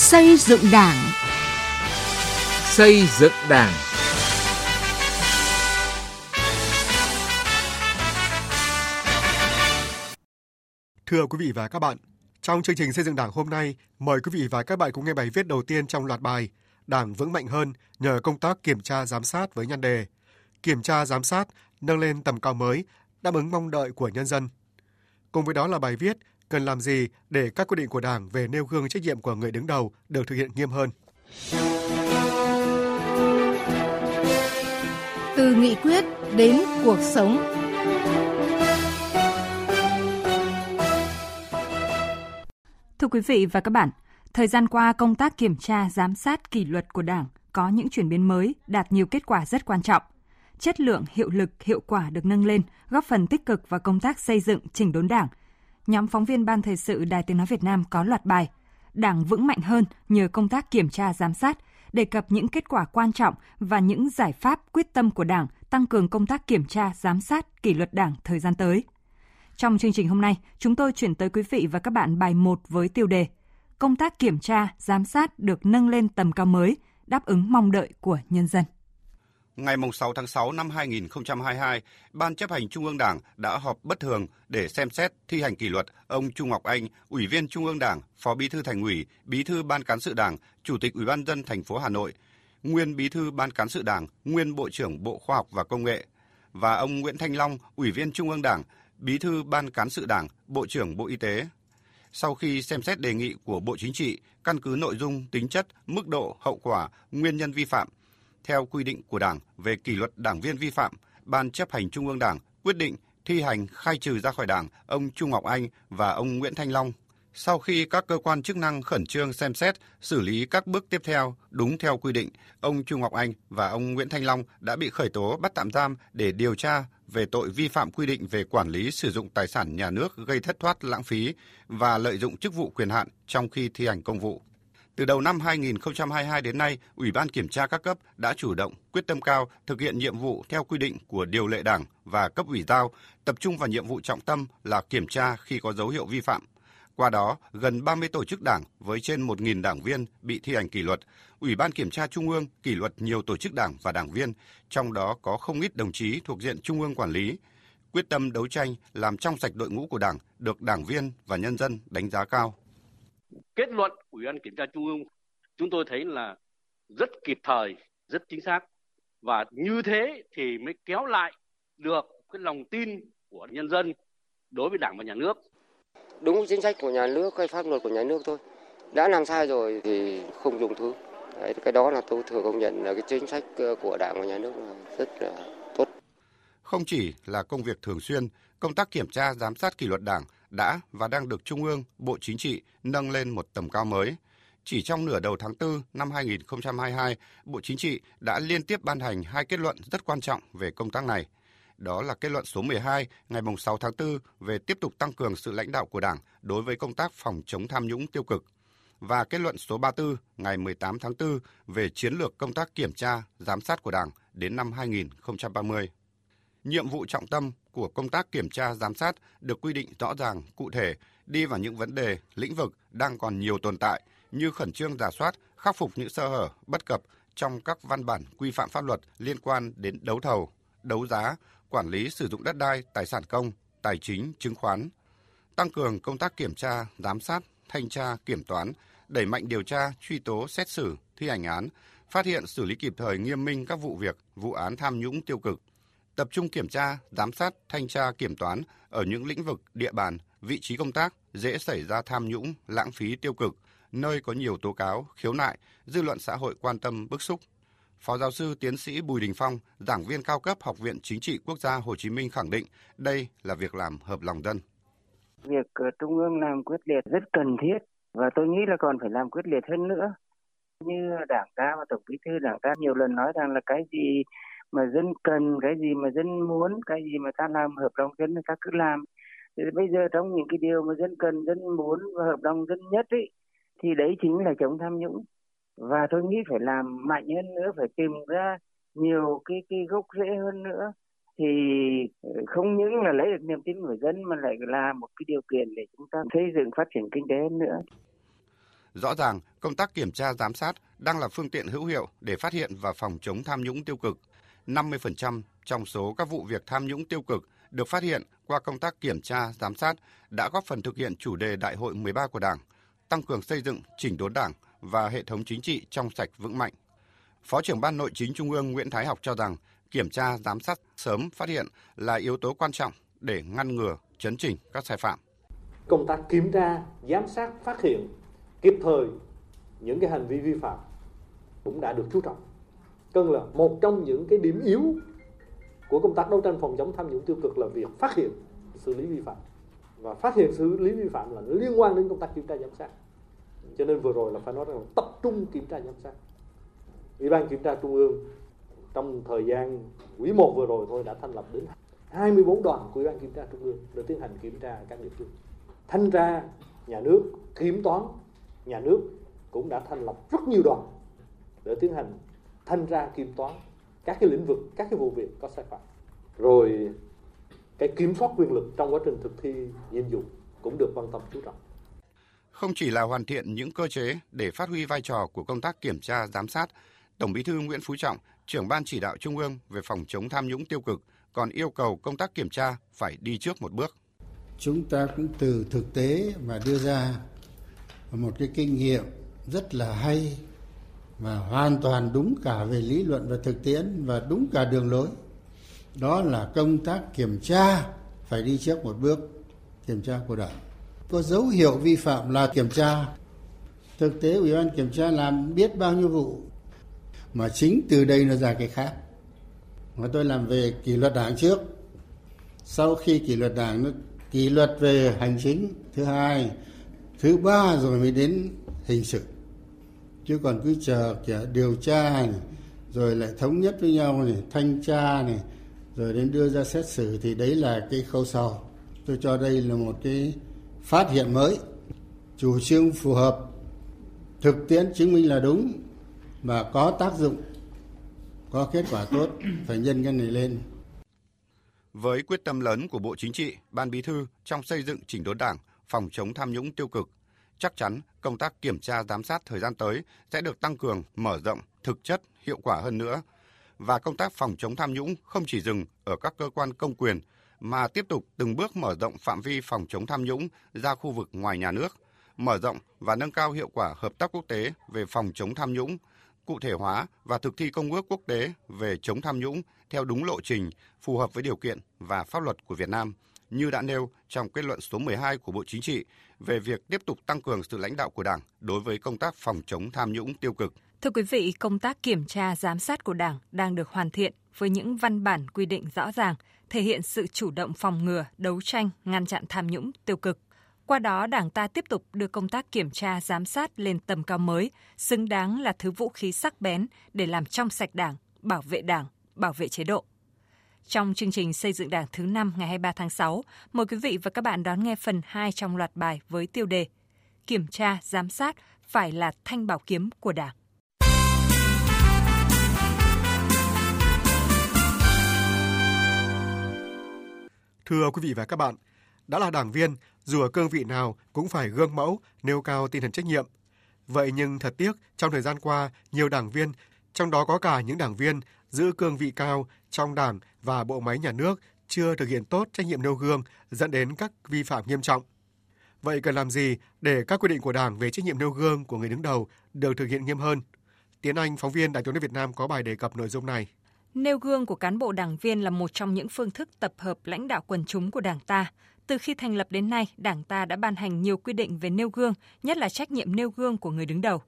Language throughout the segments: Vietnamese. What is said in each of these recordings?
Xây dựng Đảng. Xây dựng Đảng. Thưa quý vị và các bạn, trong chương trình xây dựng Đảng hôm nay, mời quý vị và các bạn cùng nghe bài viết đầu tiên trong loạt bài Đảng vững mạnh hơn nhờ công tác kiểm tra giám sát với nhan đề Kiểm tra giám sát nâng lên tầm cao mới, đáp ứng mong đợi của nhân dân. Cùng với đó là bài viết cần làm gì để các quy định của Đảng về nêu gương trách nhiệm của người đứng đầu được thực hiện nghiêm hơn. Từ nghị quyết đến cuộc sống. Thưa quý vị và các bạn, thời gian qua công tác kiểm tra, giám sát kỷ luật của Đảng có những chuyển biến mới, đạt nhiều kết quả rất quan trọng. Chất lượng, hiệu lực, hiệu quả được nâng lên, góp phần tích cực vào công tác xây dựng, chỉnh đốn Đảng. Nhóm phóng viên Ban Thời sự Đài Tiếng Nói Việt Nam có loạt bài Đảng vững mạnh hơn nhờ công tác kiểm tra, giám sát, đề cập những kết quả quan trọng và những giải pháp quyết tâm của Đảng tăng cường công tác kiểm tra, giám sát, kỷ luật Đảng thời gian tới. Trong chương trình hôm nay, chúng tôi chuyển tới quý vị và các bạn bài 1 với tiêu đề Công tác kiểm tra, giám sát được nâng lên tầm cao mới, đáp ứng mong đợi của nhân dân. Ngày 6 tháng 6 năm 2022, Ban chấp hành Trung ương Đảng đã họp bất thường để xem xét thi hành kỷ luật ông Trung Ngọc Anh, Ủy viên Trung ương Đảng, Phó Bí thư Thành ủy, Bí thư Ban cán sự Đảng, Chủ tịch Ủy ban dân thành phố Hà Nội, nguyên Bí thư Ban cán sự Đảng, nguyên Bộ trưởng Bộ Khoa học và Công nghệ và ông Nguyễn Thanh Long, Ủy viên Trung ương Đảng, Bí thư Ban Cán sự Đảng, Bộ trưởng Bộ Y tế. Sau khi xem xét đề nghị của Bộ Chính trị, căn cứ nội dung, tính chất, mức độ, hậu quả, nguyên nhân vi phạm, theo quy định của Đảng về kỷ luật đảng viên vi phạm, Ban chấp hành Trung ương Đảng quyết định thi hành khai trừ ra khỏi Đảng ông Trung Ngọc Anh và ông Nguyễn Thanh Long. Sau khi các cơ quan chức năng khẩn trương xem xét, xử lý các bước tiếp theo đúng theo quy định, ông Trung Ngọc Anh và ông Nguyễn Thanh Long đã bị khởi tố bắt tạm giam để điều tra về tội vi phạm quy định về quản lý sử dụng tài sản nhà nước gây thất thoát lãng phí và lợi dụng chức vụ quyền hạn trong khi thi hành công vụ. Từ đầu năm 2022 đến nay, Ủy ban Kiểm tra các cấp đã chủ động, quyết tâm cao thực hiện nhiệm vụ theo quy định của điều lệ Đảng và cấp ủy giao, tập trung vào nhiệm vụ trọng tâm là kiểm tra khi có dấu hiệu vi phạm. Qua đó, gần 30 tổ chức đảng với trên 1.000 đảng viên bị thi hành kỷ luật. Ủy ban Kiểm tra Trung ương kỷ luật nhiều tổ chức đảng và đảng viên, trong đó có không ít đồng chí thuộc diện Trung ương quản lý. Quyết tâm đấu tranh làm trong sạch đội ngũ của đảng được đảng viên và nhân dân đánh giá cao. Kết luận Ủy ban Kiểm tra Trung ương chúng tôi thấy là rất kịp thời, rất chính xác. Và như thế thì mới kéo lại được cái lòng tin của nhân dân đối với Đảng và Nhà nước. Đúng chính sách của nhà nước hay pháp luật của nhà nước thôi. Đã làm sai rồi thì không dùng thứ. Đấy, cái đó là tôi thừa công nhận là cái chính sách ờ, của đảng và nhà nước là rất là tốt. Không chỉ là công việc thường xuyên công tác kiểm tra giám sát kỷ luật đảng đã và đang được Trung ương, Bộ Chính trị nâng lên một tầm cao mới. Chỉ trong nửa đầu tháng 4 năm 2022, Bộ Chính trị đã liên tiếp ban hành hai kết luận rất quan trọng về công tác này – đó là kết luận số 12 ngày 6 tháng 4 về tiếp tục tăng cường sự lãnh đạo của Đảng đối với công tác phòng chống tham nhũng tiêu cực và kết luận số 34 ngày 18 tháng 4 về chiến lược công tác kiểm tra, giám sát của Đảng đến năm 2030. Nhiệm vụ trọng tâm của công tác kiểm tra giám sát được quy định rõ ràng, cụ thể, đi vào những vấn đề, lĩnh vực đang còn nhiều tồn tại như khẩn trương giả soát, khắc phục những sơ hở, bất cập trong các văn bản quy phạm pháp luật liên quan đến đấu thầu, đấu giá, quản lý sử dụng đất đai, tài sản công, tài chính, chứng khoán, tăng cường công tác kiểm tra, giám sát, thanh tra, kiểm toán, đẩy mạnh điều tra, truy tố, xét xử, thi hành án, phát hiện xử lý kịp thời nghiêm minh các vụ việc, vụ án tham nhũng tiêu cực, tập trung kiểm tra, giám sát, thanh tra, kiểm toán ở những lĩnh vực, địa bàn, vị trí công tác dễ xảy ra tham nhũng, lãng phí tiêu cực, nơi có nhiều tố cáo, khiếu nại, dư luận xã hội quan tâm bức xúc, Phó giáo sư tiến sĩ Bùi Đình Phong, giảng viên cao cấp Học viện Chính trị Quốc gia Hồ Chí Minh khẳng định đây là việc làm hợp lòng dân. Việc ờ, Trung ương làm quyết liệt rất cần thiết và tôi nghĩ là còn phải làm quyết liệt hơn nữa. Như Đảng ta và Tổng Bí thư Đảng ta nhiều lần nói rằng là cái gì mà dân cần, cái gì mà dân muốn, cái gì mà ta làm hợp đồng dân thì ta cứ làm. Thì bây giờ trong những cái điều mà dân cần, dân muốn và hợp đồng dân nhất ấy, thì đấy chính là chống tham nhũng và tôi nghĩ phải làm mạnh hơn nữa phải tìm ra nhiều cái cái gốc rễ hơn nữa thì ờ, không những là lấy được niềm tin của dân mà lại là một cái điều kiện để chúng ta xây dựng phát triển kinh tế hơn nữa. Rõ ràng, công tác kiểm tra giám sát đang là phương tiện hữu hiệu để phát hiện và phòng chống tham nhũng tiêu cực. 50% trong số các vụ việc tham nhũng tiêu cực được phát hiện qua công tác kiểm tra, giám sát đã góp phần thực hiện chủ đề Đại hội 13 của Đảng, tăng cường xây dựng chỉnh đốn Đảng và hệ thống chính trị trong sạch vững mạnh. Phó trưởng Ban Nội chính Trung ương Nguyễn Thái Học cho rằng kiểm tra, giám sát sớm phát hiện là yếu tố quan trọng để ngăn ngừa, chấn chỉnh các sai phạm. Công tác kiểm tra, giám sát, phát hiện kịp thời những cái hành vi vi phạm cũng đã được chú trọng. Cần là một trong những cái điểm yếu của công tác đấu tranh phòng chống tham nhũng tiêu cực là việc phát hiện, xử lý vi phạm. Và phát hiện, xử lý vi phạm là liên quan đến công tác kiểm tra giám sát. Cho nên vừa rồi là phải nói rằng tập trung kiểm tra giám sát. Ủy ban kiểm tra trung ương trong thời gian quý 1 vừa rồi thôi đã thành lập đến 24 đoàn của ủy ban kiểm tra trung ương để tiến hành kiểm tra các địa phương. Thanh tra nhà nước, kiểm toán nhà nước cũng đã thành lập rất nhiều đoàn để tiến hành thanh tra kiểm toán các cái lĩnh vực các cái vụ việc có sai phạm rồi cái kiểm soát quyền lực trong quá trình thực thi nhiệm vụ cũng được quan tâm chú trọng không chỉ là hoàn thiện những cơ chế để phát huy vai trò của công tác kiểm tra giám sát Tổng Bí thư Nguyễn Phú Trọng, trưởng ban chỉ đạo Trung ương về phòng chống tham nhũng tiêu cực còn yêu cầu công tác kiểm tra phải đi trước một bước. Chúng ta cũng từ thực tế mà đưa ra một cái kinh nghiệm rất là hay và hoàn toàn đúng cả về lý luận và thực tiễn và đúng cả đường lối. Đó là công tác kiểm tra, phải đi trước một bước, kiểm tra của đảng. Có dấu hiệu vi phạm là kiểm tra. Thực tế ủy ban kiểm tra làm biết bao nhiêu vụ, mà chính từ đây nó ra cái khác. Mà tôi làm về kỷ luật đảng trước. Sau khi kỷ luật đảng nó kỷ luật về hành chính, thứ hai, thứ ba rồi mới đến hình sự chứ còn cứ chờ kẻ điều tra này, rồi lại thống nhất với nhau này thanh tra này rồi đến đưa ra xét xử thì đấy là cái khâu sau. Tôi cho đây là một cái phát hiện mới. Chủ trương phù hợp thực tiễn chứng minh là đúng và có tác dụng có kết quả tốt phải nhân cái này lên. Với quyết tâm lớn của Bộ Chính trị, Ban Bí thư trong xây dựng chỉnh đốn Đảng, phòng chống tham nhũng tiêu cực, chắc chắn công tác kiểm tra giám sát thời gian tới sẽ được tăng cường, mở rộng, thực chất, hiệu quả hơn nữa. Và công tác phòng chống tham nhũng không chỉ dừng ở các cơ quan công quyền mà tiếp tục từng bước mở rộng phạm vi phòng chống tham nhũng ra khu vực ngoài nhà nước, mở rộng và nâng cao hiệu quả hợp tác quốc tế về phòng chống tham nhũng, cụ thể hóa và thực thi công ước quốc tế về chống tham nhũng theo đúng lộ trình phù hợp với điều kiện và pháp luật của Việt Nam như đã nêu trong kết luận số 12 của Bộ Chính trị về việc tiếp tục tăng cường sự lãnh đạo của Đảng đối với công tác phòng chống tham nhũng tiêu cực. Thưa quý vị, công tác kiểm tra giám sát của Đảng đang được hoàn thiện với những văn bản quy định rõ ràng, thể hiện sự chủ động phòng ngừa, đấu tranh, ngăn chặn tham nhũng tiêu cực. Qua đó, Đảng ta tiếp tục đưa công tác kiểm tra giám sát lên tầm cao mới, xứng đáng là thứ vũ khí sắc bén để làm trong sạch Đảng, bảo vệ Đảng, bảo vệ chế độ. Trong chương trình xây dựng Đảng thứ 5 ngày 23 tháng 6, mời quý vị và các bạn đón nghe phần 2 trong loạt bài với tiêu đề Kiểm tra, giám sát phải là thanh bảo kiếm của Đảng. Thưa quý vị và các bạn, đã là đảng viên, dù ở cương vị nào cũng phải gương mẫu, nêu cao tinh thần trách nhiệm. Vậy nhưng thật tiếc, trong thời gian qua, nhiều đảng viên, trong đó có cả những đảng viên giữ cương vị cao trong đảng và bộ máy nhà nước chưa thực hiện tốt trách nhiệm nêu gương dẫn đến các vi phạm nghiêm trọng. Vậy cần làm gì để các quy định của Đảng về trách nhiệm nêu gương của người đứng đầu được thực hiện nghiêm hơn? Tiến Anh, phóng viên Đài tiếng nói Việt Nam có bài đề cập nội dung này. Nêu gương của cán bộ đảng viên là một trong những phương thức tập hợp lãnh đạo quần chúng của Đảng ta. Từ khi thành lập đến nay, Đảng ta đã ban hành nhiều quy định về nêu gương, nhất là trách nhiệm nêu gương của người đứng đầu.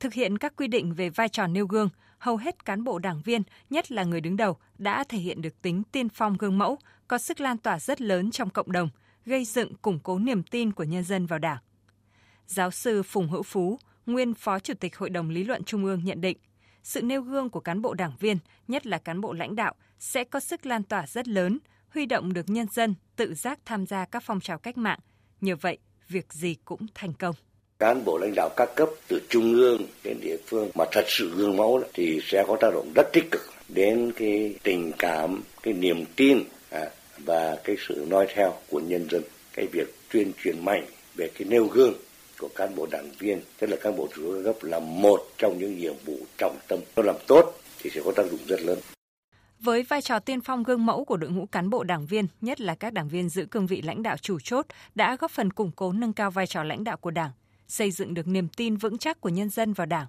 Thực hiện các quy định về vai trò nêu gương, hầu hết cán bộ đảng viên, nhất là người đứng đầu, đã thể hiện được tính tiên phong gương mẫu, có sức lan tỏa rất lớn trong cộng đồng, gây dựng củng cố niềm tin của nhân dân vào Đảng. Giáo sư Phùng Hữu Phú, nguyên Phó Chủ tịch Hội đồng Lý luận Trung ương nhận định, sự nêu gương của cán bộ đảng viên, nhất là cán bộ lãnh đạo, sẽ có sức lan tỏa rất lớn, huy động được nhân dân tự giác tham gia các phong trào cách mạng. Nhờ vậy, việc gì cũng thành công cán bộ lãnh đạo các cấp từ trung ương đến địa phương mà thật sự gương mẫu thì sẽ có tác động rất tích cực đến cái tình cảm, cái niềm tin à, và cái sự noi theo của nhân dân. Cái việc tuyên truyền mạnh về cái nêu gương của cán bộ đảng viên, tức là cán bộ chủ chốt cấp là một trong những nhiệm vụ trọng tâm. Nó làm tốt thì sẽ có tác dụng rất lớn. Với vai trò tiên phong gương mẫu của đội ngũ cán bộ đảng viên, nhất là các đảng viên giữ cương vị lãnh đạo chủ chốt, đã góp phần củng cố nâng cao vai trò lãnh đạo của Đảng, xây dựng được niềm tin vững chắc của nhân dân vào Đảng.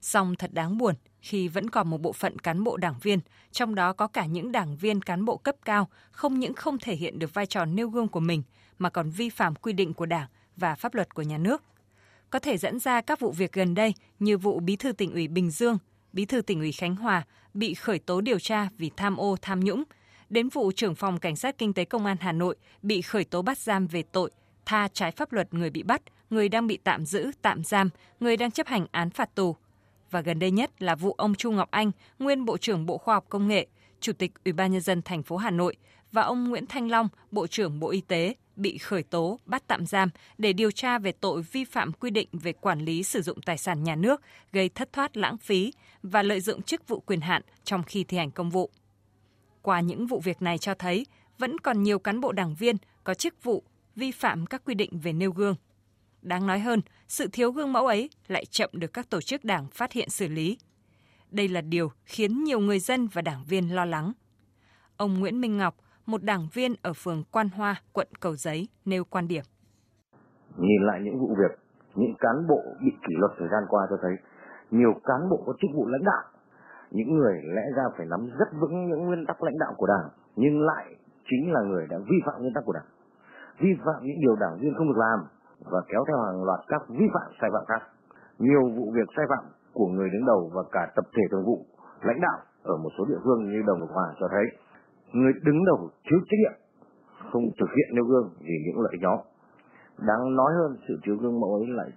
Song thật đáng buồn khi vẫn còn một bộ phận cán bộ đảng viên, trong đó có cả những đảng viên cán bộ cấp cao, không những không thể hiện được vai trò nêu gương của mình, mà còn vi phạm quy định của Đảng và pháp luật của nhà nước. Có thể dẫn ra các vụ việc gần đây như vụ Bí thư tỉnh ủy Bình Dương, Bí thư tỉnh ủy Khánh Hòa bị khởi tố điều tra vì tham ô tham nhũng, đến vụ trưởng phòng cảnh sát kinh tế công an Hà Nội bị khởi tố bắt giam về tội tha trái pháp luật người bị bắt, người đang bị tạm giữ, tạm giam, người đang chấp hành án phạt tù. Và gần đây nhất là vụ ông Chu Ngọc Anh, nguyên Bộ trưởng Bộ Khoa học Công nghệ, Chủ tịch Ủy ban nhân dân thành phố Hà Nội và ông Nguyễn Thanh Long, Bộ trưởng Bộ Y tế bị khởi tố, bắt tạm giam để điều tra về tội vi phạm quy định về quản lý sử dụng tài sản nhà nước, gây thất thoát lãng phí và lợi dụng chức vụ quyền hạn trong khi thi hành công vụ. Qua những vụ việc này cho thấy, vẫn còn nhiều cán bộ đảng viên có chức vụ vi phạm các quy định về nêu gương. Đáng nói hơn, sự thiếu gương mẫu ấy lại chậm được các tổ chức đảng phát hiện xử lý. Đây là điều khiến nhiều người dân và đảng viên lo lắng. Ông Nguyễn Minh Ngọc, một đảng viên ở phường Quan Hoa, quận Cầu Giấy, nêu quan điểm. Nhìn lại những vụ việc, những cán bộ bị kỷ luật thời gian qua cho thấy nhiều cán bộ có chức vụ lãnh đạo, những người lẽ ra phải nắm rất vững những nguyên tắc lãnh đạo của đảng, nhưng lại chính là người đã vi phạm nguyên tắc của đảng, vi phạm những điều đảng viên không được làm và kéo theo hàng loạt các vi phạm sai phạm khác. Nhiều vụ việc sai phạm của người đứng đầu và cả tập thể thường vụ, lãnh đạo ở một số địa phương như Đồng Hòa cho thấy người đứng đầu thiếu trách nhiệm không thực hiện nêu gương vì những lợi nhóm đáng nói hơn sự thiếu gương mẫu ấy lại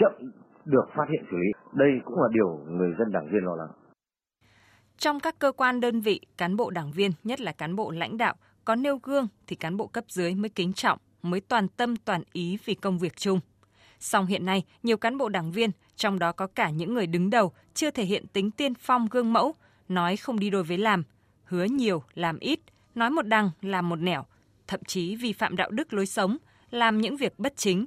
chậm được phát hiện xử lý. Đây cũng là điều người dân đảng viên lo lắng. Trong các cơ quan đơn vị cán bộ đảng viên nhất là cán bộ lãnh đạo có nêu gương thì cán bộ cấp dưới mới kính trọng mới toàn tâm toàn ý vì công việc chung Song hiện nay, nhiều cán bộ đảng viên, trong đó có cả những người đứng đầu, chưa thể hiện tính tiên phong gương mẫu, nói không đi đôi với làm, hứa nhiều, làm ít, nói một đằng, làm một nẻo, thậm chí vi phạm đạo đức lối sống, làm những việc bất chính.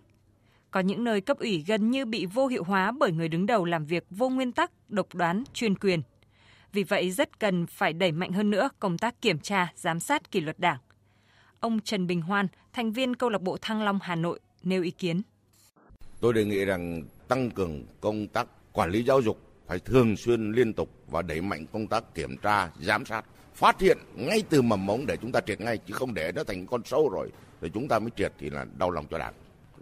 Có những nơi cấp ủy gần như bị vô hiệu hóa bởi người đứng đầu làm việc vô nguyên tắc, độc đoán, chuyên quyền. Vì vậy rất cần phải đẩy mạnh hơn nữa công tác kiểm tra, giám sát kỷ luật đảng. Ông Trần Bình Hoan, thành viên câu lạc bộ Thăng Long Hà Nội, nêu ý kiến. Tôi đề nghị rằng tăng cường công tác quản lý giáo dục phải thường xuyên liên tục và đẩy mạnh công tác kiểm tra, giám sát phát hiện ngay từ mầm mống để chúng ta triệt ngay chứ không để nó thành con sâu rồi rồi chúng ta mới triệt thì là đau lòng cho đảng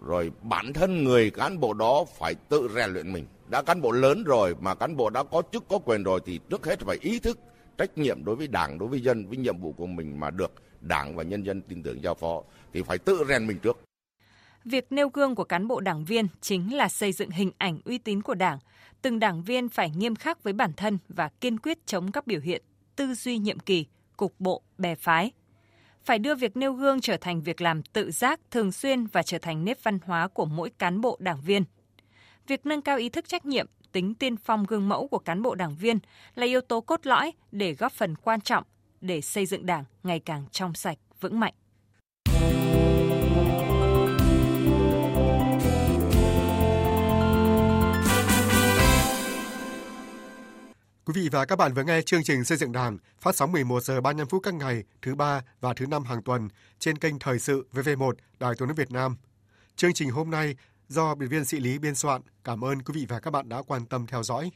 rồi bản thân người cán bộ đó phải tự rèn luyện mình đã cán bộ lớn rồi mà cán bộ đã có chức có quyền rồi thì trước hết phải ý thức trách nhiệm đối với đảng đối với dân với nhiệm vụ của mình mà được đảng và nhân dân tin tưởng giao phó thì phải tự rèn mình trước Việc nêu gương của cán bộ đảng viên chính là xây dựng hình ảnh uy tín của Đảng. Từng đảng viên phải nghiêm khắc với bản thân và kiên quyết chống các biểu hiện tư duy nhiệm kỳ, cục bộ, bè phái. Phải đưa việc nêu gương trở thành việc làm tự giác, thường xuyên và trở thành nếp văn hóa của mỗi cán bộ đảng viên. Việc nâng cao ý thức trách nhiệm, tính tiên phong gương mẫu của cán bộ đảng viên là yếu tố cốt lõi để góp phần quan trọng để xây dựng đảng ngày càng trong sạch, vững mạnh. Quý vị và các bạn vừa nghe chương trình xây dựng Đảng phát sóng 11 giờ 35 phút các ngày thứ ba và thứ năm hàng tuần trên kênh Thời sự VV1 Đài Tiếng nói Việt Nam. Chương trình hôm nay do biên viên sĩ Lý biên soạn. Cảm ơn quý vị và các bạn đã quan tâm theo dõi.